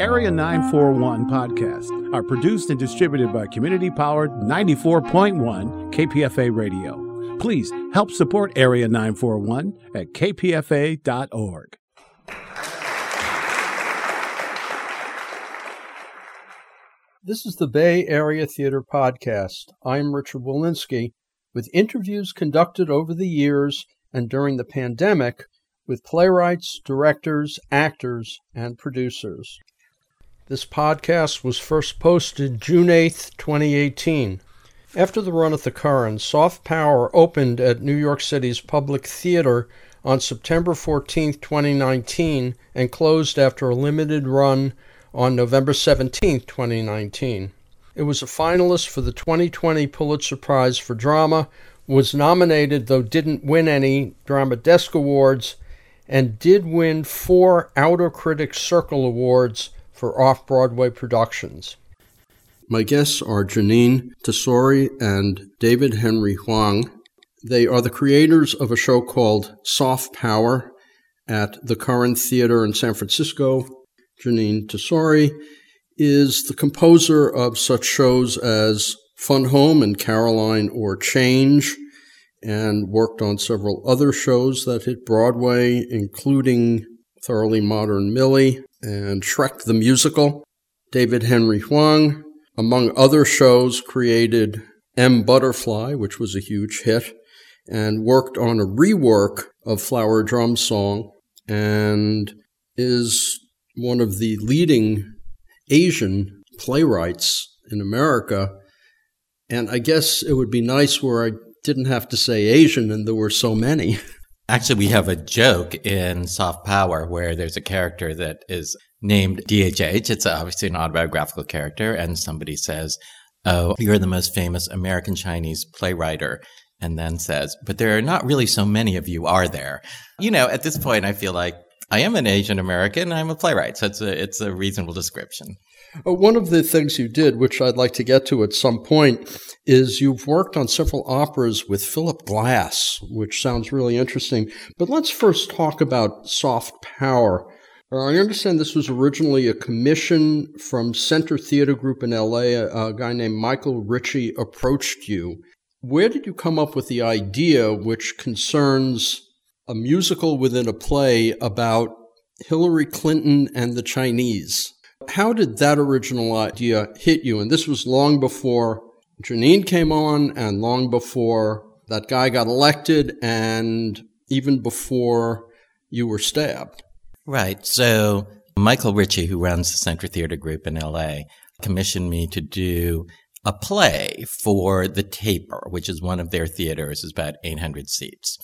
Area 941 podcasts are produced and distributed by community powered 94.1 KPFA Radio. Please help support Area 941 at kpfa.org. This is the Bay Area Theater Podcast. I'm Richard Wolinsky with interviews conducted over the years and during the pandemic with playwrights, directors, actors, and producers. This podcast was first posted June 8, 2018. After the run at the Curran, Soft Power opened at New York City's Public Theater on September 14, 2019, and closed after a limited run on November 17, 2019. It was a finalist for the 2020 Pulitzer Prize for Drama, was nominated, though didn't win any, Drama Desk Awards, and did win four Outer Critics Circle Awards for off Broadway productions. My guests are Jeanine Tesori and David Henry Hwang. They are the creators of a show called Soft Power at the Curran Theater in San Francisco Jeanine Tesori, is the composer of such shows as Fun Home and Caroline or Change, and worked on several other shows that hit Broadway, including Thoroughly Modern Millie and Shrek the Musical. David Henry Hwang, among other shows, created M Butterfly, which was a huge hit, and worked on a rework of Flower Drum Song, and is one of the leading Asian playwrights in America. And I guess it would be nice where I didn't have to say Asian and there were so many. Actually, we have a joke in Soft Power where there's a character that is named DHH. It's obviously an autobiographical character. And somebody says, Oh, you're the most famous American Chinese playwright. And then says, But there are not really so many of you, are there? You know, at this point, I feel like I am an Asian American. I'm a playwright, so it's a it's a reasonable description. Uh, one of the things you did, which I'd like to get to at some point, is you've worked on several operas with Philip Glass, which sounds really interesting. But let's first talk about Soft Power. Uh, I understand this was originally a commission from Center Theater Group in LA. A, a guy named Michael Ritchie approached you. Where did you come up with the idea, which concerns a musical within a play about Hillary Clinton and the Chinese. How did that original idea hit you? And this was long before Jeanine came on and long before that guy got elected and even before you were stabbed. Right. So Michael Ritchie, who runs the Center Theater Group in LA, commissioned me to do a play for the Taper, which is one of their theaters, is about 800 seats.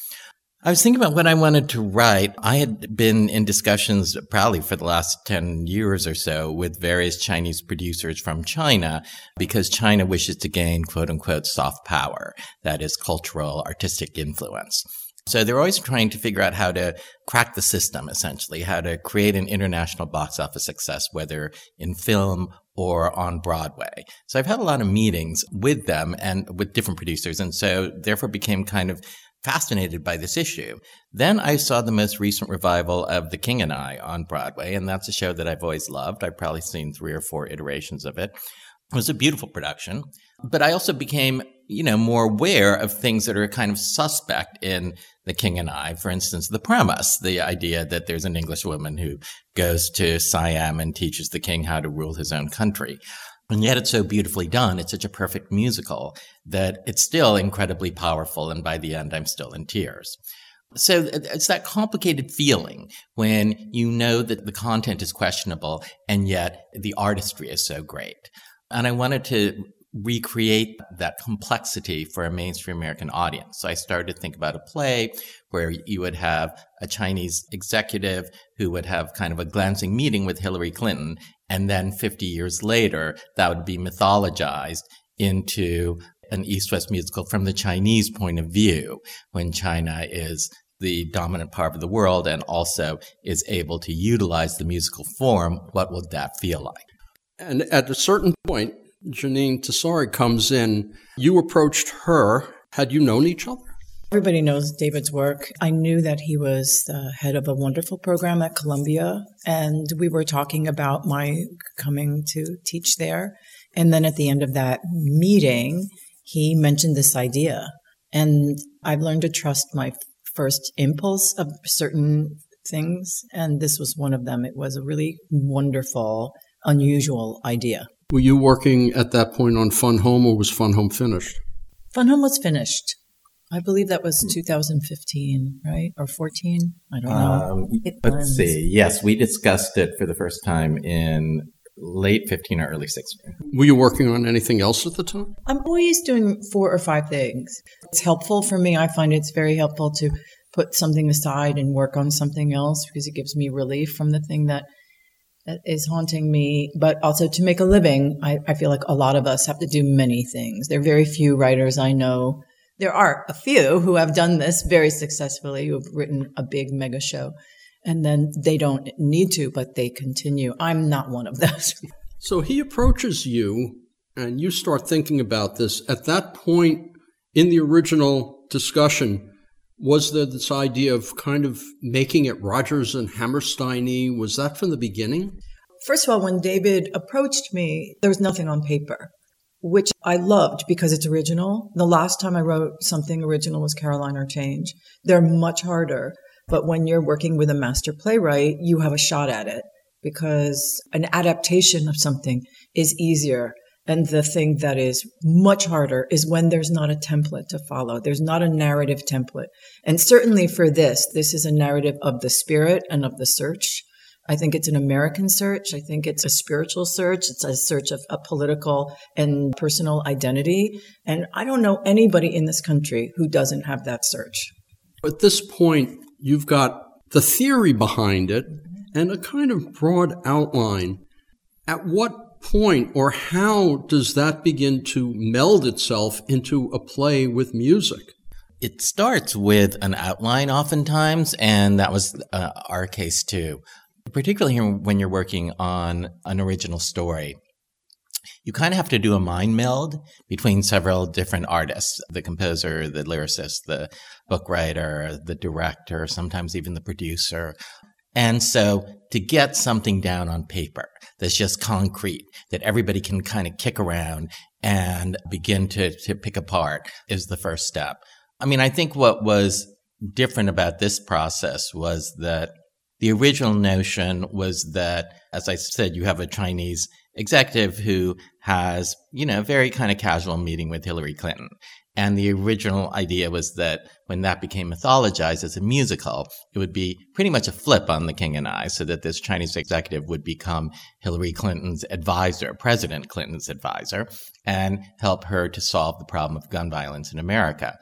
I was thinking about what I wanted to write. I had been in discussions probably for the last 10 years or so with various Chinese producers from China because China wishes to gain quote unquote soft power. That is cultural, artistic influence. So they're always trying to figure out how to crack the system, essentially, how to create an international box office success, whether in film or on Broadway. So I've had a lot of meetings with them and with different producers. And so therefore became kind of fascinated by this issue. Then I saw the most recent revival of The King and I on Broadway, and that's a show that I've always loved. I've probably seen three or four iterations of it. It was a beautiful production, but I also became, you know, more aware of things that are kind of suspect in The King and I. For instance, the premise, the idea that there's an English woman who goes to Siam and teaches the king how to rule his own country. And yet it's so beautifully done. It's such a perfect musical that it's still incredibly powerful. And by the end, I'm still in tears. So uh, it's that complicated feeling when you know that the content is questionable and yet the artistry is so great. And I wanted to recreate that complexity for a mainstream American audience. So I started to think about a play where you would have a Chinese executive who would have kind of a glancing meeting with Hillary Clinton. And then 50 years later, that would be mythologized into an East West musical from the Chinese point of view when China is the dominant part of the world and also is able to utilize the musical form. What would that feel like? And at a certain point, Jeanine Tesori comes in. You approached her. Had you known each other? Everybody knows David's work. I knew that he was the head of a wonderful program at Columbia, and we were talking about my coming to teach there. And then at the end of that meeting, he mentioned this idea. And I've learned to trust my first impulse of certain things. And this was one of them. It was a really wonderful, unusual idea. Were you working at that point on Fun Home or was Fun Home finished? Fun Home was finished. I believe that was 2015, right? Or 14? I don't know. Um, let's see. Yes, we discussed it for the first time in late 15 or early 16. Were you working on anything else at the time? I'm always doing four or five things. It's helpful for me. I find it's very helpful to put something aside and work on something else because it gives me relief from the thing that that is haunting me, but also to make a living. I, I feel like a lot of us have to do many things. There are very few writers I know. There are a few who have done this very successfully, who have written a big mega show and then they don't need to, but they continue. I'm not one of those. So he approaches you and you start thinking about this. At that point in the original discussion, was there this idea of kind of making it Rodgers and Hammerstein Was that from the beginning? First of all, when David approached me, there was nothing on paper, which I loved because it's original. The last time I wrote something original was Caroline or Change. They're much harder. But when you're working with a master playwright, you have a shot at it because an adaptation of something is easier. And the thing that is much harder is when there's not a template to follow. There's not a narrative template. And certainly for this, this is a narrative of the spirit and of the search. I think it's an American search. I think it's a spiritual search. It's a search of a political and personal identity. And I don't know anybody in this country who doesn't have that search. At this point, you've got the theory behind it mm-hmm. and a kind of broad outline. At what point or how does that begin to meld itself into a play with music? It starts with an outline oftentimes, and that was uh, our case too. Particularly when you're working on an original story you kind of have to do a mind meld between several different artists the composer, the lyricist, the book writer, the director, sometimes even the producer. And so to get something down on paper that's just concrete, that everybody can kind of kick around and begin to, to pick apart is the first step. I mean, I think what was different about this process was that the original notion was that, as I said, you have a Chinese executive who has, you know, a very kind of casual meeting with Hillary Clinton. And the original idea was that when that became mythologized as a musical, it would be pretty much a flip on The King and I, so that this Chinese executive would become Hillary Clinton's advisor, President Clinton's advisor, and help her to solve the problem of gun violence in America.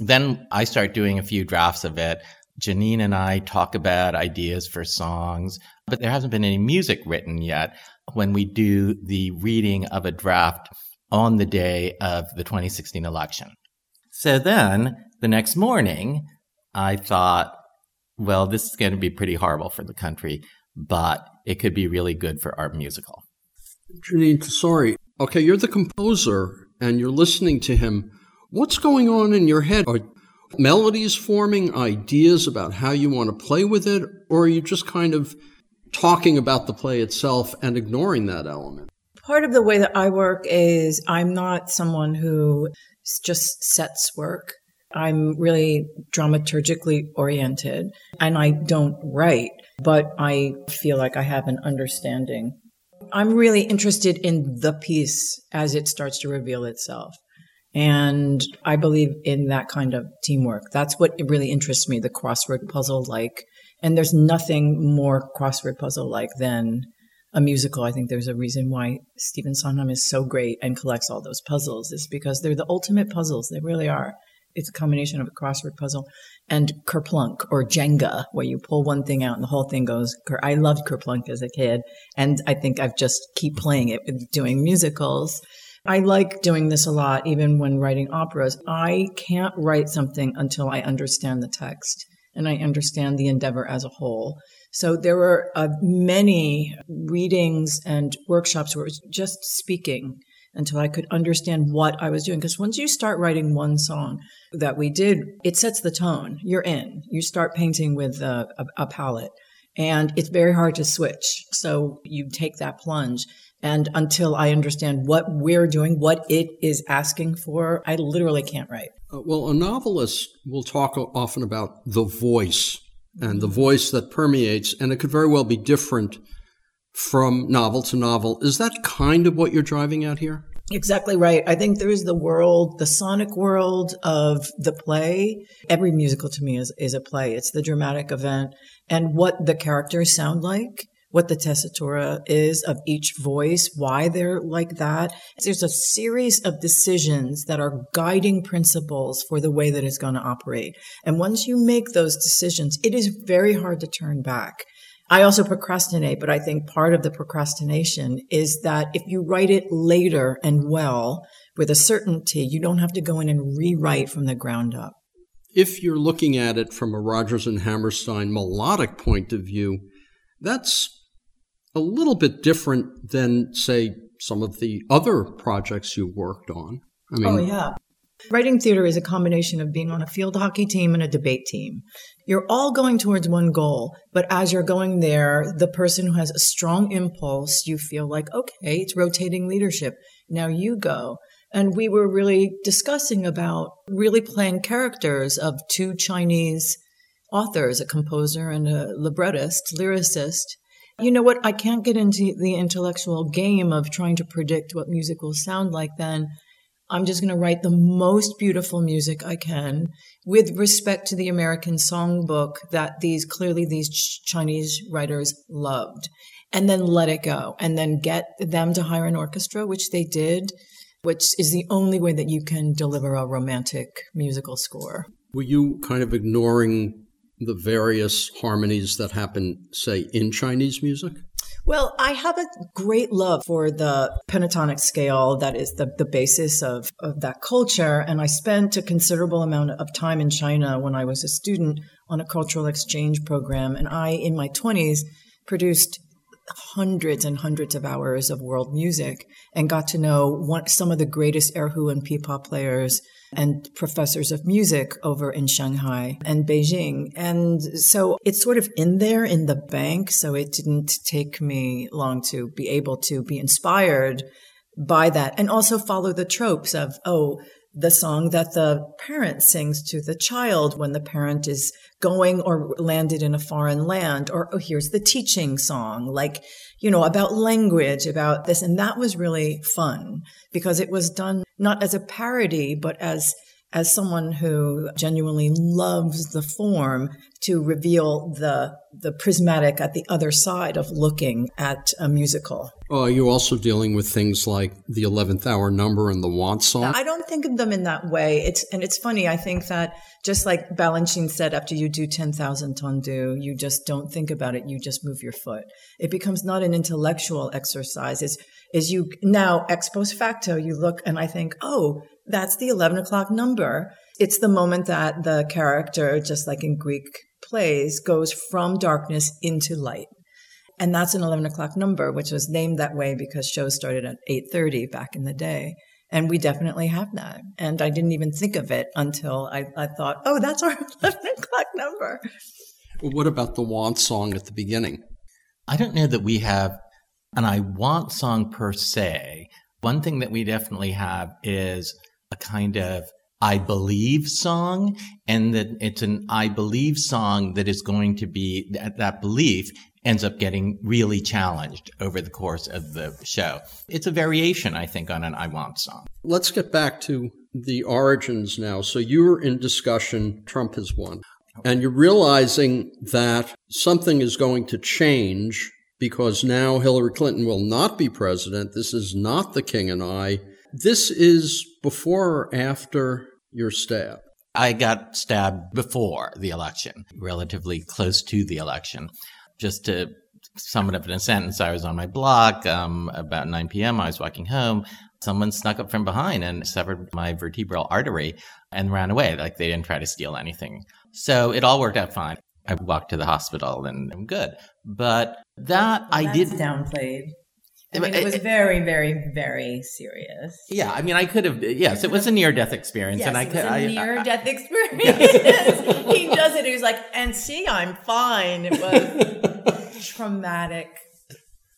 Then I start doing a few drafts of it. Jeanine and I talk about ideas for songs, but there hasn't been any music written yet when we do the reading of a draft on the day of the 2016 election. So then the next morning, I thought, well, this is going to be pretty horrible for the country, but it could be really good for our musical. Jeanine sorry. Okay, you're the composer and you're listening to him. What's going on in your head? Are melodies forming, ideas about how you want to play with it, or are you just kind of talking about the play itself and ignoring that element? Part of the way that I work is I'm not someone who just sets work. I'm really dramaturgically oriented and I don't write, but I feel like I have an understanding. I'm really interested in the piece as it starts to reveal itself. And I believe in that kind of teamwork. That's what really interests me, the crossword puzzle like and there's nothing more crossword puzzle like than a musical. I think there's a reason why Stephen Sondheim is so great and collects all those puzzles is because they're the ultimate puzzles. They really are. It's a combination of a crossword puzzle and Kerplunk or Jenga, where you pull one thing out and the whole thing goes. I loved Kerplunk as a kid, and I think I've just keep playing it with doing musicals. I like doing this a lot, even when writing operas. I can't write something until I understand the text and I understand the endeavor as a whole. So there were uh, many readings and workshops where it was just speaking until I could understand what I was doing. Because once you start writing one song that we did, it sets the tone. You're in. You start painting with a, a, a palette. And it's very hard to switch. So you take that plunge. And until I understand what we're doing, what it is asking for, I literally can't write. Uh, well, a novelist will talk often about the voice and the voice that permeates, and it could very well be different from novel to novel. Is that kind of what you're driving at here? Exactly right. I think there is the world, the sonic world of the play. Every musical to me is, is a play. It's the dramatic event and what the characters sound like, what the tessitura is of each voice, why they're like that. There's a series of decisions that are guiding principles for the way that it's going to operate. And once you make those decisions, it is very hard to turn back. I also procrastinate, but I think part of the procrastination is that if you write it later and well with a certainty, you don't have to go in and rewrite from the ground up. If you're looking at it from a Rodgers and Hammerstein melodic point of view, that's a little bit different than, say, some of the other projects you worked on. I mean, oh, yeah. Writing theater is a combination of being on a field hockey team and a debate team. You're all going towards one goal, but as you're going there, the person who has a strong impulse, you feel like, okay, it's rotating leadership. Now you go. And we were really discussing about really playing characters of two Chinese authors, a composer and a librettist, lyricist. You know what? I can't get into the intellectual game of trying to predict what music will sound like then. I'm just going to write the most beautiful music I can with respect to the American songbook that these clearly these Chinese writers loved and then let it go and then get them to hire an orchestra, which they did, which is the only way that you can deliver a romantic musical score. Were you kind of ignoring the various harmonies that happen, say, in Chinese music? Well, I have a great love for the pentatonic scale that is the, the basis of, of that culture. And I spent a considerable amount of time in China when I was a student on a cultural exchange program. And I, in my 20s, produced hundreds and hundreds of hours of world music and got to know one, some of the greatest erhu and pipa players and professors of music over in Shanghai and Beijing. And so it's sort of in there in the bank. So it didn't take me long to be able to be inspired by that and also follow the tropes of, oh, the song that the parent sings to the child when the parent is going or landed in a foreign land or oh here's the teaching song like you know about language about this and that was really fun because it was done not as a parody but as as someone who genuinely loves the form to reveal the the prismatic at the other side of looking at a musical. Are you also dealing with things like the eleventh hour number and the want song? I don't think of them in that way. It's and it's funny. I think that just like Balanchine said, after you do ten thousand tendu, you just don't think about it. You just move your foot. It becomes not an intellectual exercise. It's is you now ex post facto you look and I think, oh, that's the 11 o'clock number. It's the moment that the character, just like in Greek plays, goes from darkness into light. And that's an 11 o'clock number, which was named that way because shows started at 8.30 back in the day. And we definitely have that. And I didn't even think of it until I, I thought, oh, that's our 11 o'clock number. Well, what about the want song at the beginning? I don't know that we have an I want song per se. One thing that we definitely have is a kind of I believe song and that it's an I believe song that is going to be that, that belief ends up getting really challenged over the course of the show. It's a variation, I think, on an I want song. Let's get back to the origins now. So you're in discussion, Trump has won. And you're realizing that something is going to change because now Hillary Clinton will not be president. This is not the king and I. This is before or after your stab? I got stabbed before the election, relatively close to the election. Just to sum it up in a sentence, I was on my block um, about 9 p.m. I was walking home. Someone snuck up from behind and severed my vertebral artery and ran away. Like they didn't try to steal anything. So it all worked out fine. I walked to the hospital and I'm good. But that well, I did downplayed. I mean, it was very, very, very serious. Yeah, I mean, I could have. Yes, it was a near-death experience, yes, and I it could. was a I, near-death experience. Yes. he does it. He's like, and see, I'm fine. It was traumatic.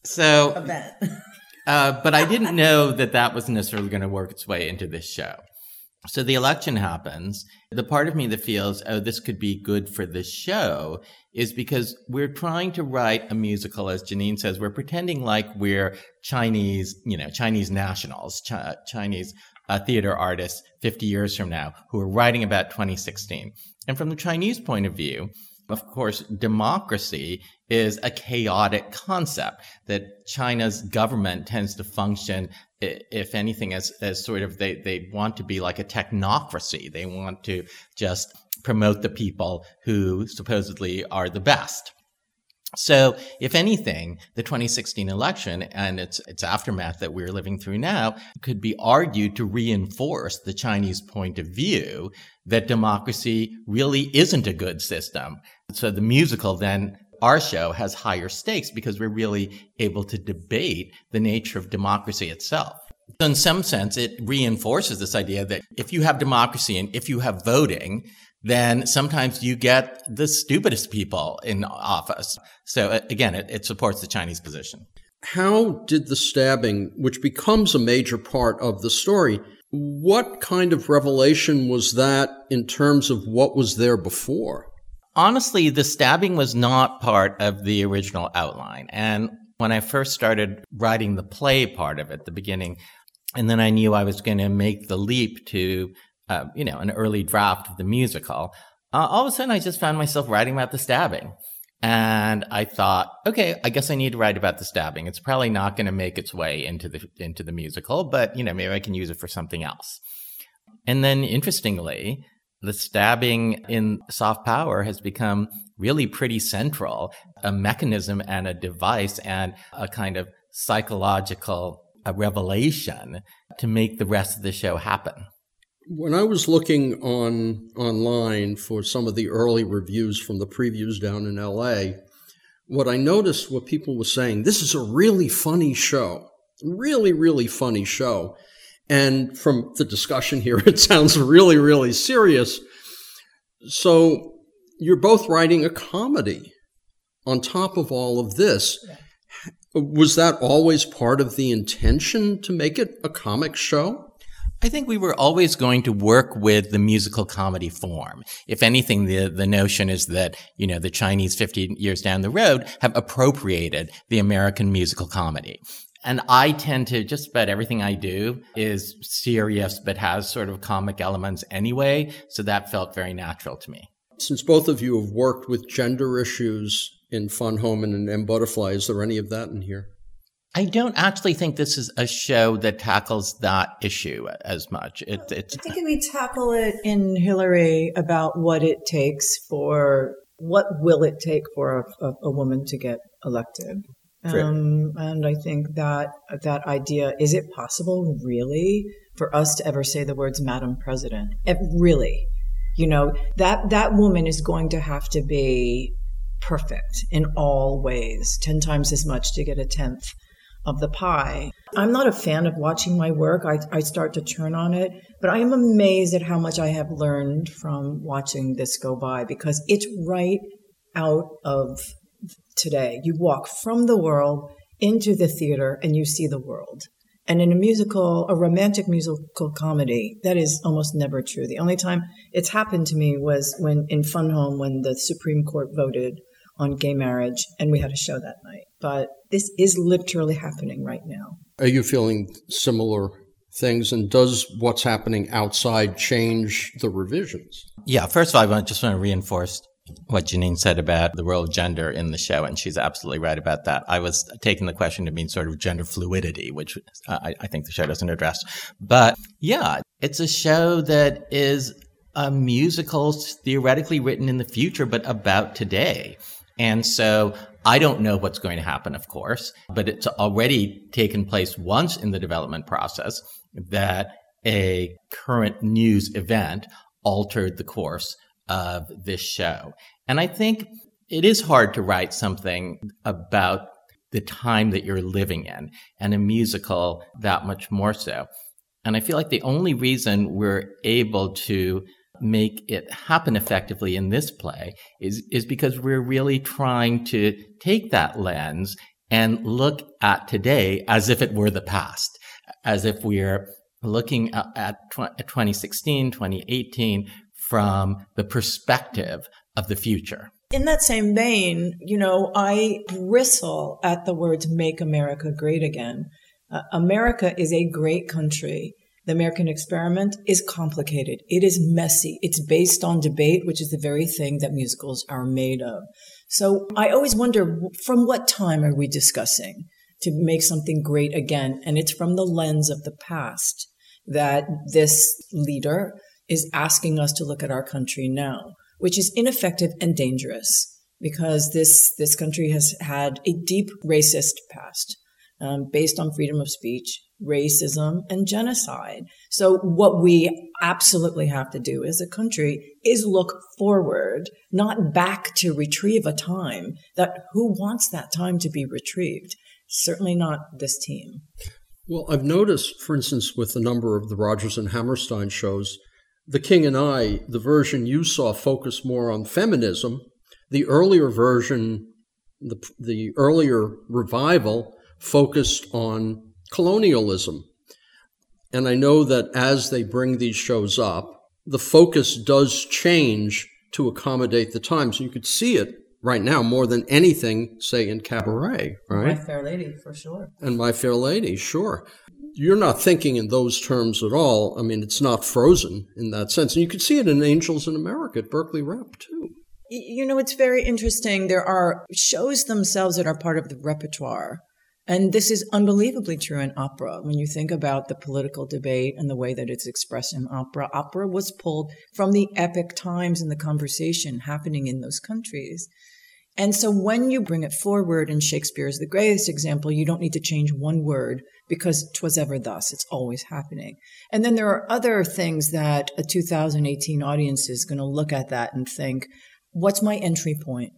So event. uh, but I didn't know that that was necessarily going to work its way into this show. So the election happens. The part of me that feels, oh, this could be good for this show is because we're trying to write a musical, as Jeanine says, we're pretending like we're Chinese, you know, Chinese nationals, Ch- Chinese uh, theater artists 50 years from now who are writing about 2016. And from the Chinese point of view, of course, democracy is a chaotic concept that China's government tends to function, if anything, as, as sort of they, they want to be like a technocracy. They want to just promote the people who supposedly are the best. So, if anything, the 2016 election and its, its aftermath that we're living through now could be argued to reinforce the Chinese point of view that democracy really isn't a good system. So the musical then our show has higher stakes because we're really able to debate the nature of democracy itself. So in some sense, it reinforces this idea that if you have democracy and if you have voting, then sometimes you get the stupidest people in office. So uh, again, it, it supports the Chinese position. How did the stabbing, which becomes a major part of the story, what kind of revelation was that in terms of what was there before? Honestly, the stabbing was not part of the original outline. And when I first started writing the play part of it, the beginning, and then I knew I was going to make the leap to uh, you know, an early draft of the musical, uh, all of a sudden I just found myself writing about the stabbing. And I thought, okay, I guess I need to write about the stabbing. It's probably not going to make its way into the into the musical, but you know, maybe I can use it for something else. And then interestingly, the stabbing in soft power has become really pretty central, a mechanism and a device and a kind of psychological a revelation to make the rest of the show happen. When I was looking on online for some of the early reviews from the previews down in LA, what I noticed what people were saying, this is a really funny show. Really, really funny show. And from the discussion here, it sounds really, really serious. So you're both writing a comedy on top of all of this. Was that always part of the intention to make it a comic show? I think we were always going to work with the musical comedy form. If anything, the, the notion is that, you know, the Chinese 50 years down the road have appropriated the American musical comedy. And I tend to just about everything I do is serious, but has sort of comic elements anyway. So that felt very natural to me. Since both of you have worked with gender issues in Fun Home and in Butterfly, is there any of that in here? I don't actually think this is a show that tackles that issue as much. It, it's, I think we tackle it in Hillary about what it takes for what will it take for a, a, a woman to get elected. Um, and I think that that idea is it possible really for us to ever say the words Madam President? It really, you know that that woman is going to have to be perfect in all ways, ten times as much to get a tenth of the pie. I'm not a fan of watching my work. I, I start to turn on it, but I am amazed at how much I have learned from watching this go by because it's right out of today. You walk from the world into the theater and you see the world. And in a musical, a romantic musical comedy, that is almost never true. The only time it's happened to me was when in Fun Home when the Supreme Court voted on gay marriage and we had a show that night. But this is literally happening right now. Are you feeling similar things? And does what's happening outside change the revisions? Yeah, first of all, I just want to reinforce what Jeanine said about the role of gender in the show, and she's absolutely right about that. I was taking the question to mean sort of gender fluidity, which uh, I, I think the show doesn't address. But yeah, it's a show that is a musical theoretically written in the future, but about today. And so I don't know what's going to happen, of course, but it's already taken place once in the development process that a current news event altered the course of this show. And I think it is hard to write something about the time that you're living in, and a musical that much more so. And I feel like the only reason we're able to make it happen effectively in this play is, is because we're really trying to take that lens and look at today as if it were the past, as if we're looking at, at 2016, 2018 from the perspective of the future. In that same vein, you know, I bristle at the words make America great again. Uh, America is a great country. The American experiment is complicated. It is messy. It's based on debate, which is the very thing that musicals are made of. So I always wonder from what time are we discussing to make something great again? And it's from the lens of the past that this leader is asking us to look at our country now, which is ineffective and dangerous because this, this country has had a deep racist past um, based on freedom of speech, racism, and genocide. So what we absolutely have to do as a country is look forward, not back to retrieve a time that who wants that time to be retrieved? Certainly not this team. Well, I've noticed, for instance, with a number of the Rodgers and Hammerstein shows, The King and I, the version you saw focused more on feminism. The earlier version, the, the earlier revival, focused on colonialism. And I know that as they bring these shows up, the focus does change to accommodate the times. So You could see it right now more than anything, say in cabaret, right? My Fair Lady, for sure. And My Fair Lady, sure. You're not thinking in those terms at all. I mean, it's not frozen in that sense. And you could see it in Angels in America at Berkeley Rep, too. You know, it's very interesting. There are shows themselves that are part of the repertoire. And this is unbelievably true in opera. When you think about the political debate and the way that it's expressed in opera, opera was pulled from the epic times and the conversation happening in those countries. And so when you bring it forward, and Shakespeare is the greatest example, you don't need to change one word because 'twas ever thus. It's always happening. And then there are other things that a 2018 audience is going to look at that and think, what's my entry point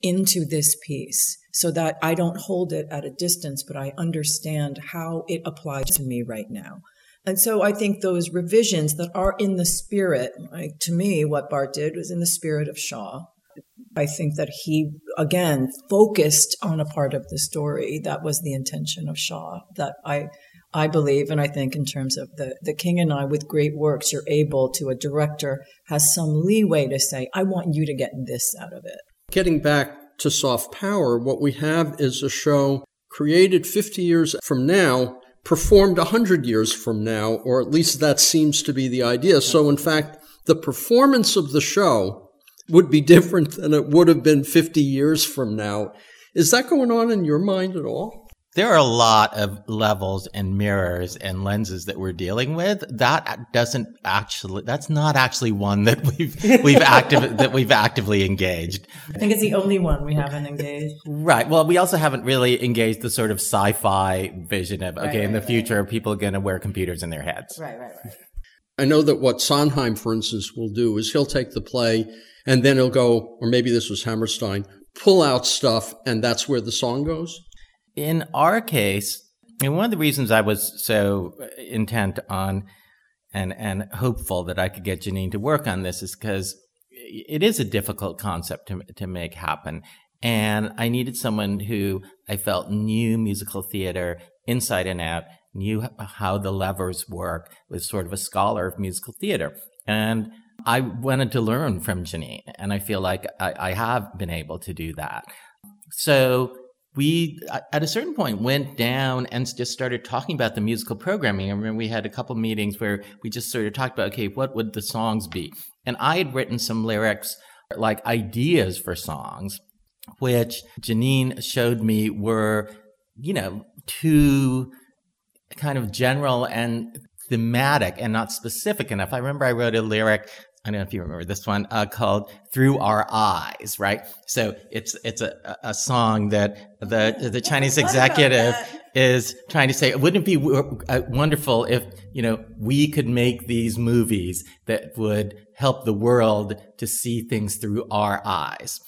into this piece? So that I don't hold it at a distance, but I understand how it applies to me right now. And so I think those revisions that are in the spirit, like to me, what Bart did was in the spirit of Shaw I think that he, again, focused on a part of the story that was the intention of Shaw that I, I believe, and I think in terms of the, the King and I, with great works, you're able to, a director has some leeway to say, I want you to get this out of it. Getting back to soft power, what we have is a show created 50 years from now, performed 100 years from now, or at least that seems to be the idea. So, in fact, the performance of the show would be different than it would have been 50 years from now. Is that going on in your mind at all? There are a lot of levels and mirrors and lenses that we're dealing with. That doesn't actually, that's not actually one that we've, we've active, that we've actively engaged. I think it's the only one we haven't engaged. Right. Well, we also haven't really engaged the sort of sci-fi vision of, okay, right, in the future, right. people are going to wear computers in their heads. Right, right, right. I know that what Sondheim, for instance, will do is he'll take the play and then he'll go, or maybe this was Hammerstein, pull out stuff, and that's where the song goes? In our case, and one of the reasons I was so intent on and, and hopeful that I could get Jeanine to work on this is because it is a difficult concept to, to make happen. And I needed someone who I felt knew musical theater inside and out, knew how the levers work, was sort of a scholar of musical theater. And I wanted to learn from Jeanine, and I feel like I, I have been able to do that. So we, at a certain point, went down and just started talking about the musical programming. I remember we had a couple meetings where we just sort of talked about, okay, what would the songs be? And I had written some lyrics, like ideas for songs, which Jeanine showed me were, you know, too kind of general and thematic and not specific enough. I remember I wrote a lyric I don't know if you remember this one uh, called "Through Our Eyes," right? So it's it's a, a song that the the Chinese executive is trying to say. Wouldn't it be w- uh, wonderful if you know we could make these movies that would help the world to see things through our eyes?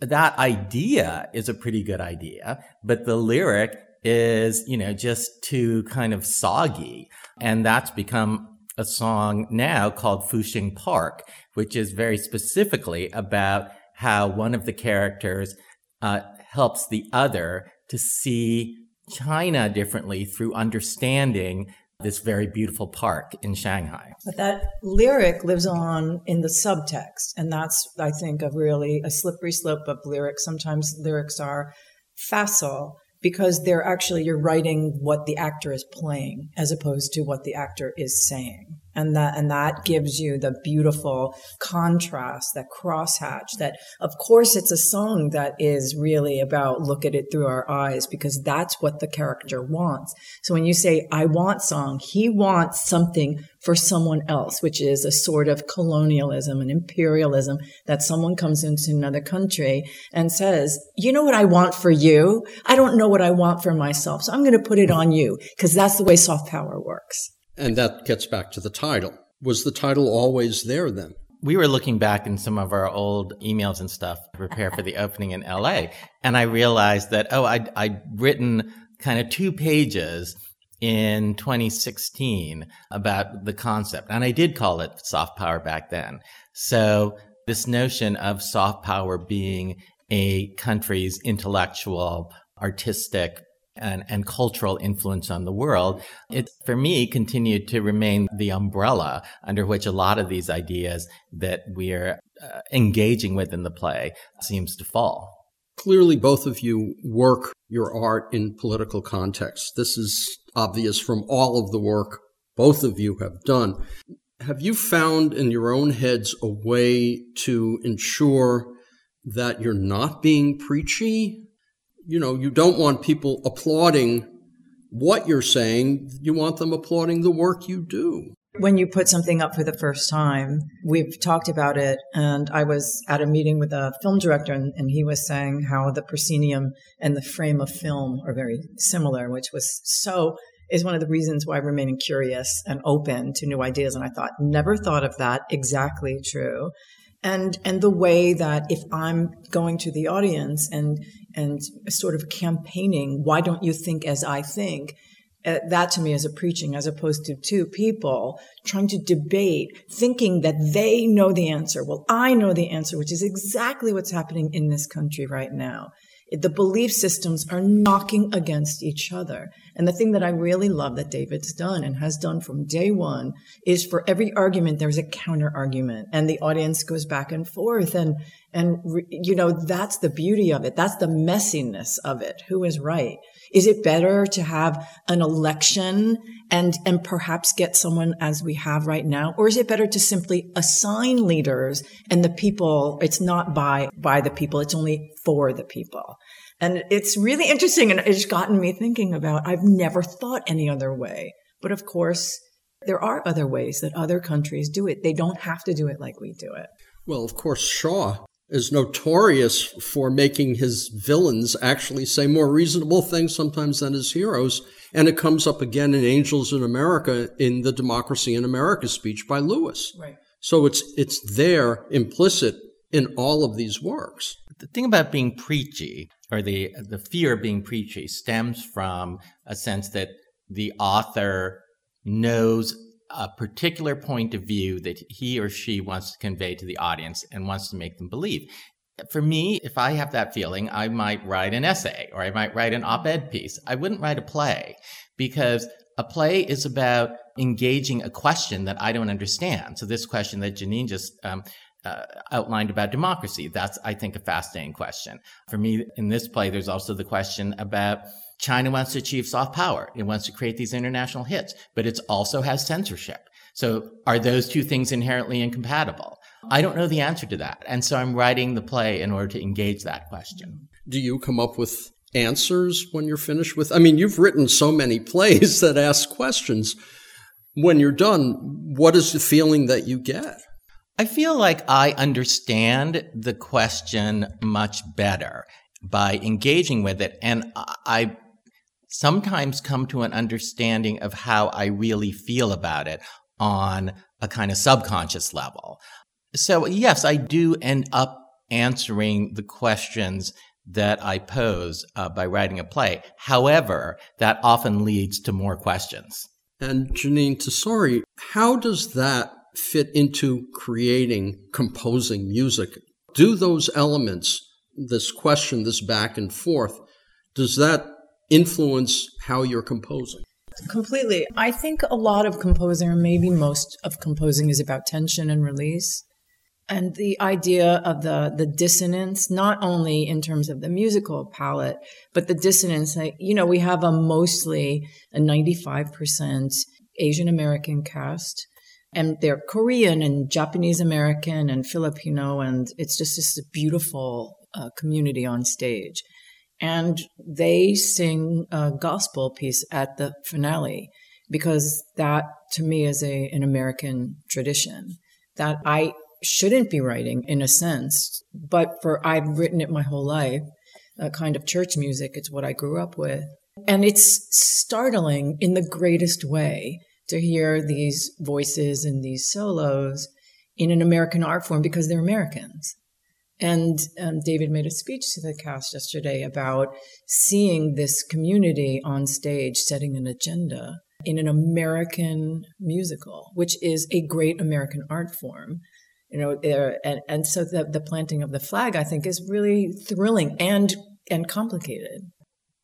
that idea is a pretty good idea, but the lyric is, you know, just too kind of soggy. And that's become a song now called Fuxing Park, which is very specifically about how one of the characters uh, helps the other to see China differently through understanding this very beautiful park in Shanghai. But that lyric lives on in the subtext. And that's, I think, a really a slippery slope of lyrics. Sometimes lyrics are facile because they're actually, you're writing what the actor is playing as opposed to what the actor is saying and that and that gives you the beautiful contrast that crosshatch that of course it's a song that is really about look at it through our eyes because that's what the character wants. So when you say i want song he wants something for someone else which is a sort of colonialism and imperialism that someone comes into another country and says you know what i want for you? I don't know what i want for myself so i'm going to put it on you because that's the way soft power works and that gets back to the title. Was the title always there then? We were looking back in some of our old emails and stuff to prepare for the opening in LA. And I realized that, oh, I'd, I'd written kind of two pages in 2016 about the concept. And I did call it soft power back then. So this notion of soft power being a country's intellectual, artistic, and, and cultural influence on the world, it, for me, continued to remain the umbrella under which a lot of these ideas that we're uh, engaging with in the play seems to fall. Clearly, both of you work your art in political context. This is obvious from all of the work both of you have done. Have you found in your own heads a way to ensure that you're not being preachy you know, you don't want people applauding what you're saying. You want them applauding the work you do. When you put something up for the first time, we've talked about it. And I was at a meeting with a film director, and, and he was saying how the proscenium and the frame of film are very similar, which was so is one of the reasons why remaining curious and open to new ideas. And I thought, never thought of that. Exactly true. And, and the way that if I'm going to the audience and and sort of campaigning, why don't you think as I think? Uh, that to me is a preaching as opposed to two people trying to debate, thinking that they know the answer. Well, I know the answer, which is exactly what's happening in this country right now. The belief systems are knocking against each other. And the thing that I really love that David's done and has done from day one is for every argument, there's a counter argument and the audience goes back and forth. And, and, you know, that's the beauty of it. That's the messiness of it. Who is right? Is it better to have an election and, and perhaps get someone as we have right now? Or is it better to simply assign leaders and the people, it's not by, by the people, it's only for the people. And it's really interesting. And it's gotten me thinking about, I've never thought any other way. But of course, there are other ways that other countries do it. They don't have to do it like we do it. Well, of course, Shaw is notorious for making his villains actually say more reasonable things sometimes than his heroes. And it comes up again in Angels in America in the Democracy in America speech by Lewis. Right. So it's it's there implicit in all of these works. The thing about being preachy or the the fear of being preachy stems from a sense that the author knows a particular point of view that he or she wants to convey to the audience and wants to make them believe. For me, if I have that feeling, I might write an essay or I might write an op ed piece. I wouldn't write a play because a play is about engaging a question that I don't understand. So, this question that Jeanine just um, uh, outlined about democracy, that's, I think, a fascinating question. For me, in this play, there's also the question about China wants to achieve soft power. It wants to create these international hits, but it also has censorship. So are those two things inherently incompatible? I don't know the answer to that. And so I'm writing the play in order to engage that question. Do you come up with answers when you're finished with? I mean, you've written so many plays that ask questions. When you're done, what is the feeling that you get? I feel like I understand the question much better by engaging with it. And I sometimes come to an understanding of how I really feel about it on a kind of subconscious level. So yes, I do end up answering the questions that I pose uh, by writing a play. However, that often leads to more questions. And Jeanine Tesori, how does that fit into creating, composing music? Do those elements, this question, this back and forth, does that influence how you're composing? Completely. I think a lot of composing, or maybe most of composing, is about tension and release and the idea of the the dissonance not only in terms of the musical palette but the dissonance you know we have a mostly a 95% asian american cast and they're korean and japanese american and filipino and it's just a beautiful uh, community on stage and they sing a gospel piece at the finale because that to me is a an american tradition that I shouldn't be writing in a sense, but for I've written it my whole life, a kind of church music. It's what I grew up with. And it's startling in the greatest way to hear these voices and these solos in an American art form because they're Americans. And um, David made a speech to the cast yesterday about seeing this community on stage setting an agenda in an American musical, which is a great American art form you know, and, and so the, the planting of the flag, I think, is really thrilling and and complicated.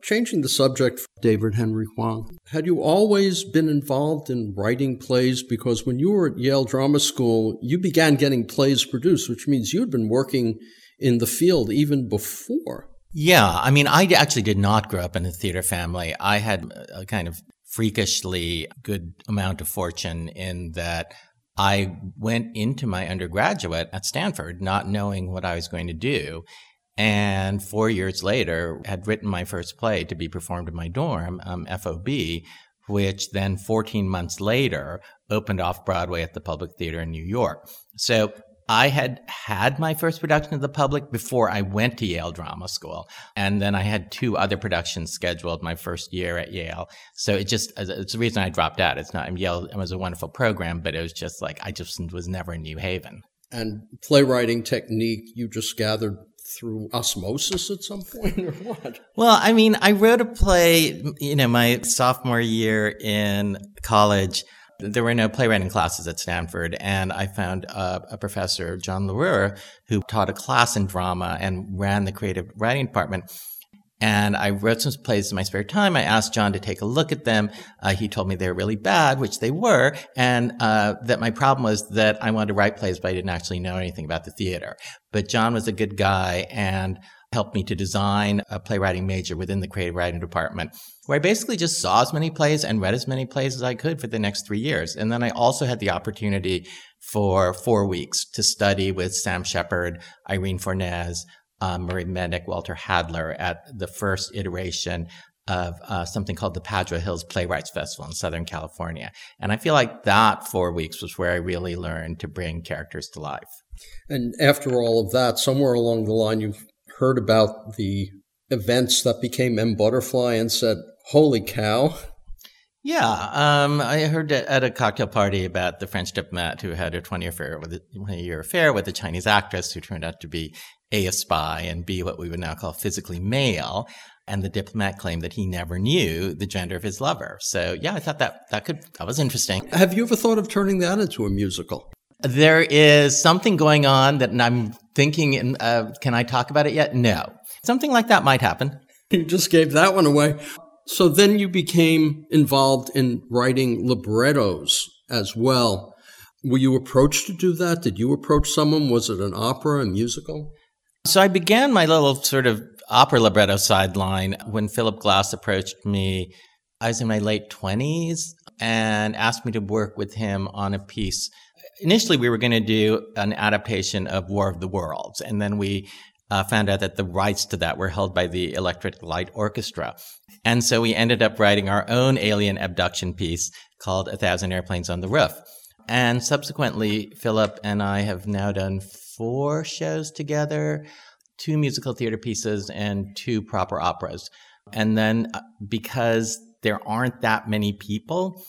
Changing the subject, David Henry Hwang, had you always been involved in writing plays? Because when you were at Yale Drama School, you began getting plays produced, which means you'd been working in the field even before. Yeah, I mean, I actually did not grow up in a theater family. I had a kind of freakishly good amount of fortune in that I went into my undergraduate at Stanford not knowing what I was going to do. And four years later, had written my first play to be performed in my dorm, um, FOB, which then 14 months later opened off Broadway at the Public Theater in New York. So I had had my first production of the public before I went to Yale Drama School. And then I had two other productions scheduled my first year at Yale. So it just, it's the reason I dropped out. It's not, Yale it was a wonderful program, but it was just like, I just was never in New Haven. And playwriting technique you just gathered through osmosis at some point or what? Well, I mean, I wrote a play, you know, my sophomore year in college there were no playwriting classes at Stanford, and I found a, a professor, John L'Heureux, who taught a class in drama and ran the creative writing department. And I wrote some plays in my spare time. I asked John to take a look at them. Uh, he told me they were really bad, which they were, and uh, that my problem was that I wanted to write plays, but I didn't actually know anything about the theater. But John was a good guy, and helped me to design a playwriting major within the creative writing department, where I basically just saw as many plays and read as many plays as I could for the next three years. And then I also had the opportunity for four weeks to study with Sam Shepard, Irene Fornés, um, Murray Mednick, Walter Hadler at the first iteration of uh, something called the Padua Hills Playwrights Festival in Southern California. And I feel like that four weeks was where I really learned to bring characters to life. And after all of that, somewhere along the line, you've heard about the events that became M Butterfly and said, "Holy cow!" Yeah, um, I heard at a cocktail party about the French diplomat who had a 20 affair with a 20 year affair with a Chinese actress who turned out to be a, a spy and b what we would now call physically male. And the diplomat claimed that he never knew the gender of his lover. So yeah, I thought that that could that was interesting. Have you ever thought of turning that into a musical? There is something going on that I'm thinking, uh, can I talk about it yet? No. Something like that might happen. You just gave that one away. So then you became involved in writing librettos as well. Were you approached to do that? Did you approach someone? Was it an opera, a musical? So I began my little sort of opera libretto sideline when Philip Glass approached me. I was in my late 20s and asked me to work with him on a piece initially we were going to do an adaptation of War of the Worlds, and then we uh, found out that the rights to that were held by the Electric Light Orchestra. And so we ended up writing our own alien abduction piece called A Thousand Airplanes on the Roof. And subsequently, Philip and I have now done four shows together, two musical theater pieces and two proper operas. And then uh, because there aren't that many people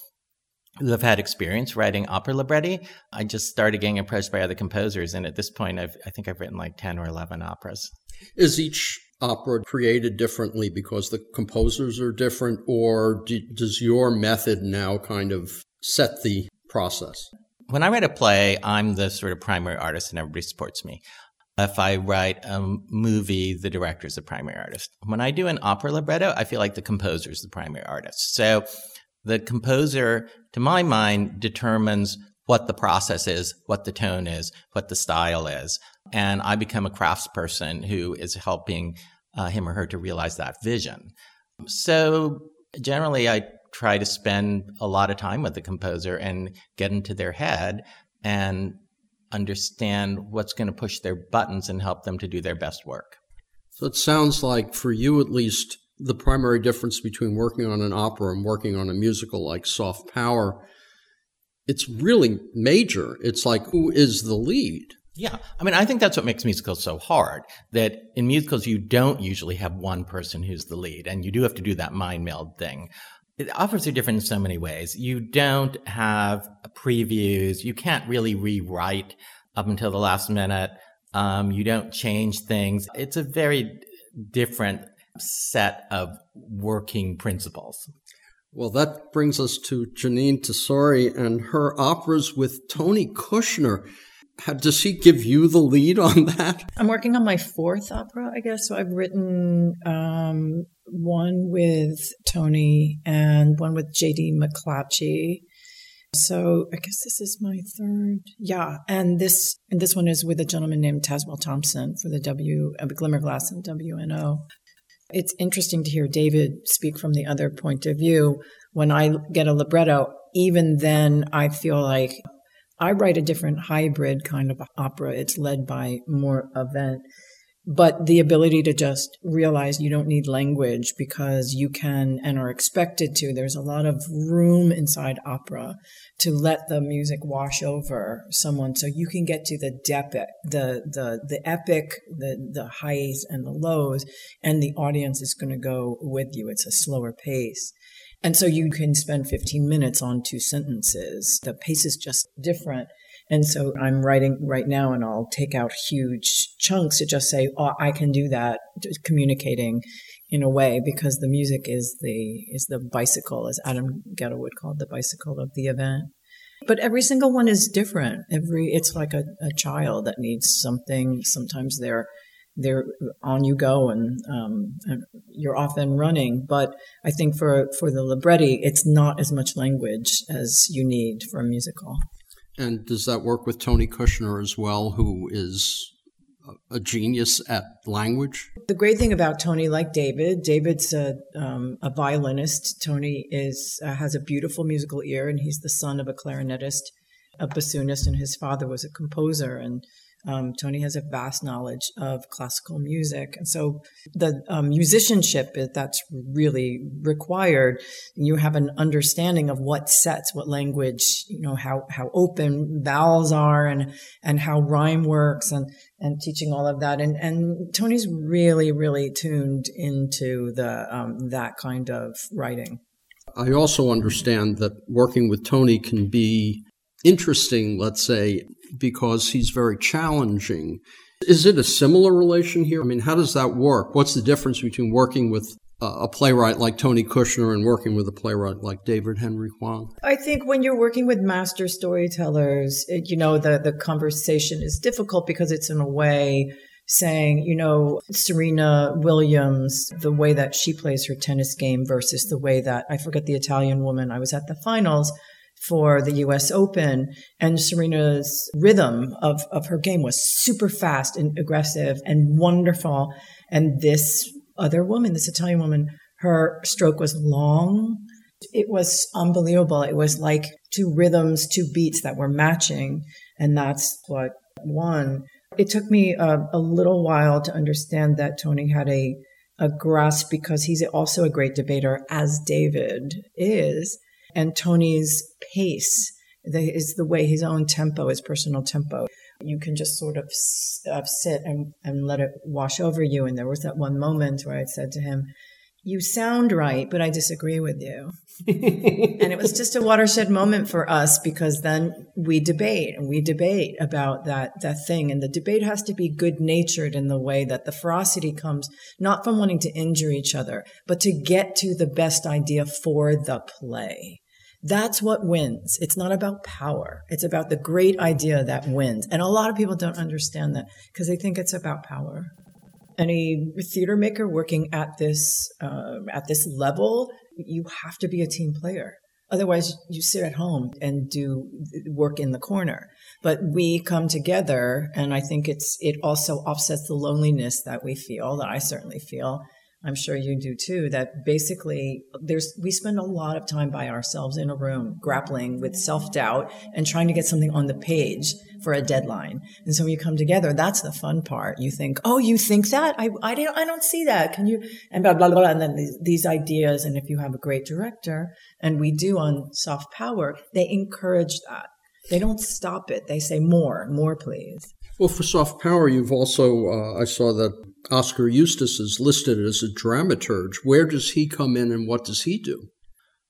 who have had experience writing opera libretti. I just started getting impressed by other composers, and at this point, I've, I think I've written like ten or eleven operas. Is each opera created differently because the composers are different, or do, does your method now kind of set the process? When I write a play, I'm the sort of primary artist, and everybody supports me. If I write a movie, the director is the primary artist. When I do an opera libretto, I feel like the composer is the primary artist. So the composer, to my mind, determines what the process is, what the tone is, what the style is. And I become a craftsperson who is helping uh, him or her to realize that vision. So generally, I try to spend a lot of time with the composer and get into their head and understand what's going to push their buttons and help them to do their best work. So it sounds like, for you at least, the primary difference between working on an opera and working on a musical like Soft Power, it's really major. It's like, who is the lead? Yeah. I mean, I think that's what makes musicals so hard. That in musicals, you don't usually have one person who's the lead, and you do have to do that mind meld thing. Operas are different in so many ways. You don't have previews. You can't really rewrite up until the last minute. Um, you don't change things. It's a very different set of working principles. Well, that brings us to Jeanine Tesori and her operas with Tony Kushner. Does he give you the lead on that? I'm working on my fourth opera, I guess. So I've written um, one with Tony and one with J.D. McClatchy. So I guess this is my third. Yeah, and this and this one is with a gentleman named Tazewell Thompson for the W uh, Glimmerglass and WNO. It's interesting to hear David speak from the other point of view. When I get a libretto, even then I feel like I write a different hybrid kind of opera. It's led by more event but the ability to just realize you don't need language because you can and are expected to. There's a lot of room inside opera to let the music wash over someone so you can get to the depth, the, the, the epic, the, the highs and the lows, and the audience is going to go with you. It's a slower pace. And so you can spend 15 minutes on two sentences. The pace is just different. And so I'm writing right now and I'll take out huge chunks to just say, oh, I can do that, communicating in a way because the music is the, is the bicycle, as Adam Guettel would call the bicycle of the event. But every single one is different. Every, it's like a, a child that needs something. Sometimes they're, they're on you go and, um, and, you're off and running. But I think for for the libretti, it's not as much language as you need for a musical. And does that work with Tony Kushner as well, who is a genius at language? The great thing about Tony, like David, David's a, um, a violinist. Tony is uh, has a beautiful musical ear, and he's the son of a clarinetist, a bassoonist, and his father was a composer. And um, Tony has a vast knowledge of classical music. And so the um, musicianship that's really required, you have an understanding of what sets, what language, you know, how, how open vowels are and, and how rhyme works and, and teaching all of that. And, and Tony's really, really tuned into the, um, that kind of writing. I also understand that working with Tony can be interesting, let's say, because he's very challenging. Is it a similar relation here? I mean, how does that work? What's the difference between working with uh, a playwright like Tony Kushner and working with a playwright like David Henry Hwang? I think when you're working with master storytellers, it, you know, the, the conversation is difficult because it's in a way saying, you know, Serena Williams, the way that she plays her tennis game versus the way that I forget the Italian woman. I was at the finals for the US Open. And Serena's rhythm of, of her game was super fast and aggressive and wonderful. And this other woman, this Italian woman, her stroke was long. It was unbelievable. It was like two rhythms, two beats that were matching. And that's what won. It took me a, a little while to understand that Tony had a, a grasp because he's also a great debater, as David is and Tony's pace the, is the way his own tempo, his personal tempo. You can just sort of uh, sit and, and let it wash over you. And there was that one moment where I said to him, you sound right, but I disagree with you. and it was just a watershed moment for us because then we debate and we debate about that that thing and the debate has to be good natured in the way that the ferocity comes not from wanting to injure each other but to get to the best idea for the play that's what wins. It's not about power. It's about the great idea that wins. And a lot of people don't understand that because they think it's about power. Any theater maker working at this uh, at this level, you have to be a team player. Otherwise, you sit at home and do work in the corner. But we come together, and I think it's it also offsets the loneliness that we feel, that I certainly feel, I'm sure you do too, that basically there's, we spend a lot of time by ourselves in a room grappling with self doubt and trying to get something on the page for a deadline. And so when you come together, that's the fun part. You think, oh, you think that? I, I, don't, I don't see that. Can you? And blah, blah, blah. And then these, these ideas. And if you have a great director, and we do on soft power, they encourage that. They don't stop it. They say more, more, please. Well, for soft power, you've also, uh, I saw that Oskar Eustis is listed as a dramaturge. Where does he come in and what does he do?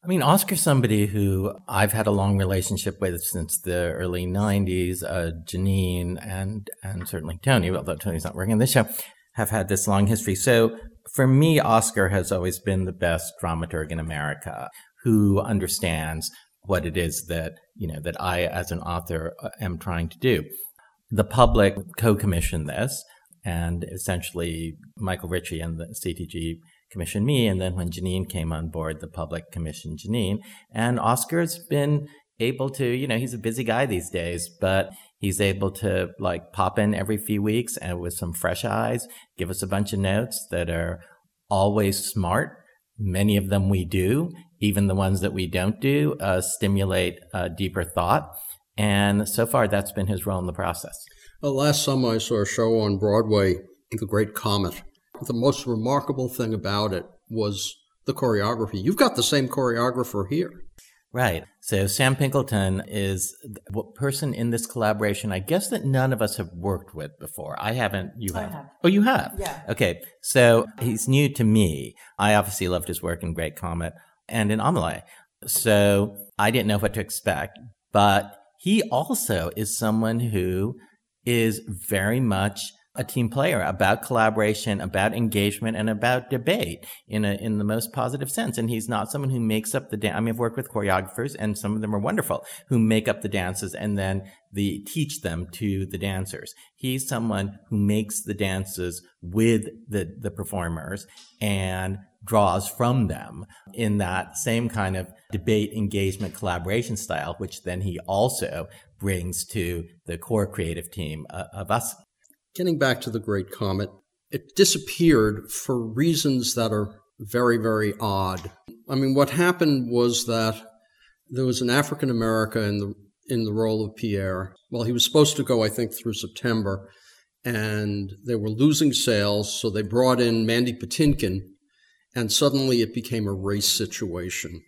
I mean, Oskar's somebody who I've had a long relationship with since the early 90s. Uh, Jeanine and, and certainly Tony, although Tony's not working on this show, have had this long history. So for me, Oskar has always been the best dramaturg in America who understands what it is that, you know, that I as an author uh, am trying to do. The public co-commissioned this and essentially Michael Ritchie and the CTG commissioned me. And then when Jeanine came on board, the public commissioned Jeanine. And Oskar's been able to, you know, he's a busy guy these days, but he's able to like pop in every few weeks and with some fresh eyes, give us a bunch of notes that are always smart. Many of them we do, even the ones that we don't do, uh, stimulate uh, deeper thought. And so far, that's been his role in the process. Well, last summer, I saw a show on Broadway, The Great Comet. The most remarkable thing about it was the choreography. You've got the same choreographer here. Right. So Sam Pinkleton is the person in this collaboration. I guess that none of us have worked with before. I haven't. You have. have. Oh, you have. Yeah. Okay. So he's new to me. I obviously loved his work in Great Comet and in Amelie. So I didn't know what to expect, but he also is someone who is very much a team player about collaboration, about engagement, and about debate in a in the most positive sense. And he's not someone who makes up the dance. I mean, I've worked with choreographers, and some of them are wonderful who make up the dances and then the teach them to the dancers. He's someone who makes the dances with the the performers and draws from them in that same kind of debate, engagement, collaboration style, which then he also brings to the core creative team uh, of us. Getting back to the Great Comet, it disappeared for reasons that are very, very odd. I mean, what happened was that there was an African American in the in the role of Pierre. Well, he was supposed to go, I think, through September, and they were losing sales, so they brought in Mandy Patinkin, and suddenly it became a race situation.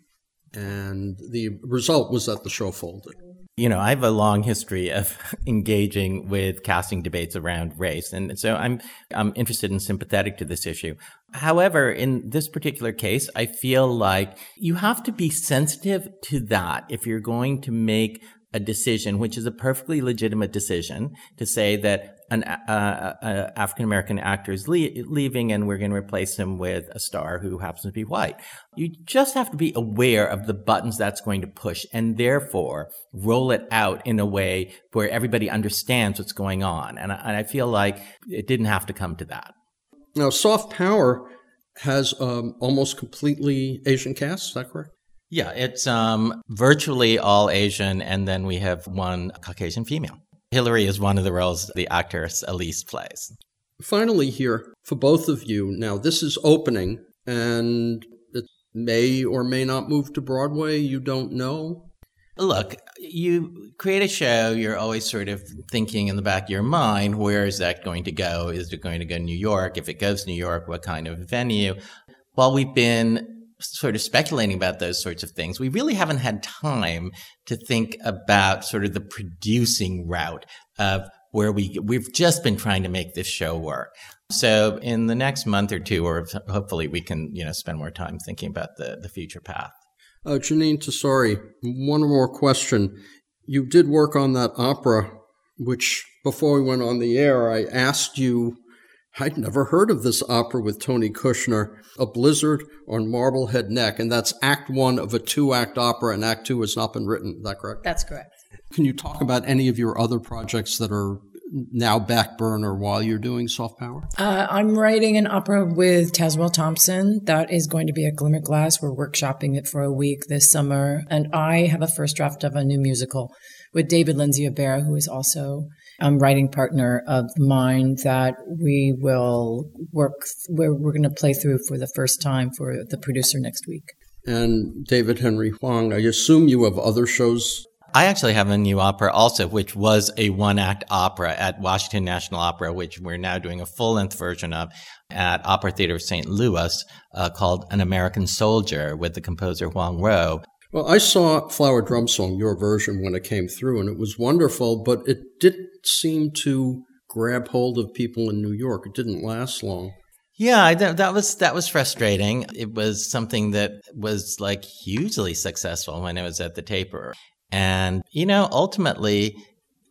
And the result was that the show folded you know, I have a long history of engaging with casting debates around race. And so I'm, I'm interested and sympathetic to this issue. However, in this particular case, I feel like you have to be sensitive to that if you're going to make a decision, which is a perfectly legitimate decision to say that an uh, uh, African American actor is le- leaving and we're going to replace him with a star who happens to be white. You just have to be aware of the buttons that's going to push and therefore roll it out in a way where everybody understands what's going on. And I, and I feel like it didn't have to come to that. Now, soft power has um, almost completely Asian cast. Is that correct? Yeah, it's um, virtually all Asian, and then we have one Caucasian female. Hillary is one of the roles the actress Elise plays. Finally, here for both of you, now this is opening and it may or may not move to Broadway. You don't know. Look, you create a show, you're always sort of thinking in the back of your mind, where is that going to go? Is it going to go to New York? If it goes to New York, what kind of venue? While we've been sort of speculating about those sorts of things, we really haven't had time to think about sort of the producing route of where we we've just been trying to make this show work. So in the next month or two, or hopefully we can, you know, spend more time thinking about the, the future path. Uh, Jeanine Tesori, one more question. You did work on that opera, which before we went on the air, I asked you I'd never heard of this opera with Tony Kushner, A Blizzard on Marblehead Neck, and that's act one of a two act opera, and act two has not been written. Is that correct? That's correct. Can you talk about any of your other projects that are now back burner while you're doing soft power? Uh, I'm writing an opera with Tazewell Thompson. That is going to be a Glimmerglass. We're workshopping it for a week this summer. And I have a first draft of a new musical with David Lindsay-Abaire, who is also um, writing partner of mine that we will work, we're, we're going to play through for the first time for the producer next week. And David Henry Hwang, I assume you have other shows I actually have a new opera also, which was a one act opera at Washington National Opera, which we're now doing a full length version of at Opera Theater of St. Louis uh, called An American Soldier with the composer Huang Ruo. Well, I saw Flower Drum Song, your version, when it came through, and it was wonderful, but it didn't seem to grab hold of people in New York. It didn't last long. Yeah, that was that was frustrating. It was something that was like hugely successful when it was at the Taper. And you know, ultimately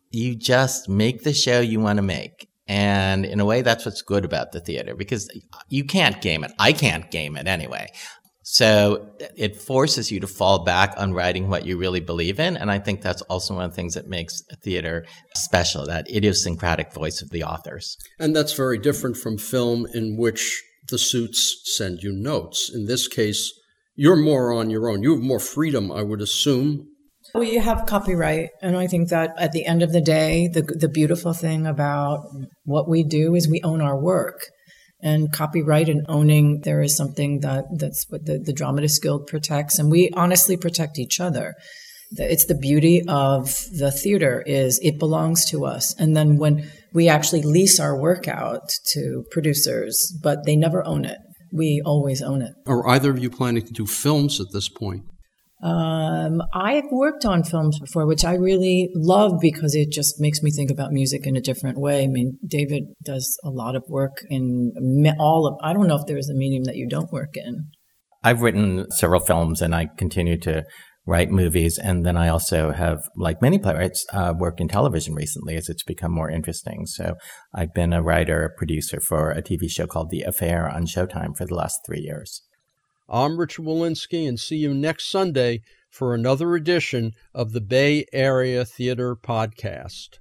you just make the show you want to make. And in a way, that's what's good about the theater because you can't game it. I can't game it anyway. So it forces you to fall back on writing what you really believe in. And I think that's also one of the things that makes theater special, that idiosyncratic voice of the authors. And that's very different from film in which the suits send you notes. In this case, you're more on your own. You have more freedom, I would assume. Well, you have copyright. And I think that at the end of the day, the, the beautiful thing about what we do is we own our work and copyright and owning there is something that that's what the, the dramatist guild protects. And we honestly protect each other. It's the beauty of the theater is it belongs to us. And then when we actually lease our work out to producers but they never own it. We always own it. Are either of you planning to do films at this point um, I've worked on films before, which I really love because it just makes me think about music in a different way. I mean, David does a lot of work in all of, I don't know if there's a medium that you don't work in. I've written several films and I continue to write movies. And then I also have, like many playwrights, uh, worked in television recently as it's become more interesting. So I've been a writer, a producer for a TV show called The Affair on Showtime for the last three years. I'm Richard Wolinsky, and see you next Sunday for another edition of the Bay Area Theater Podcast.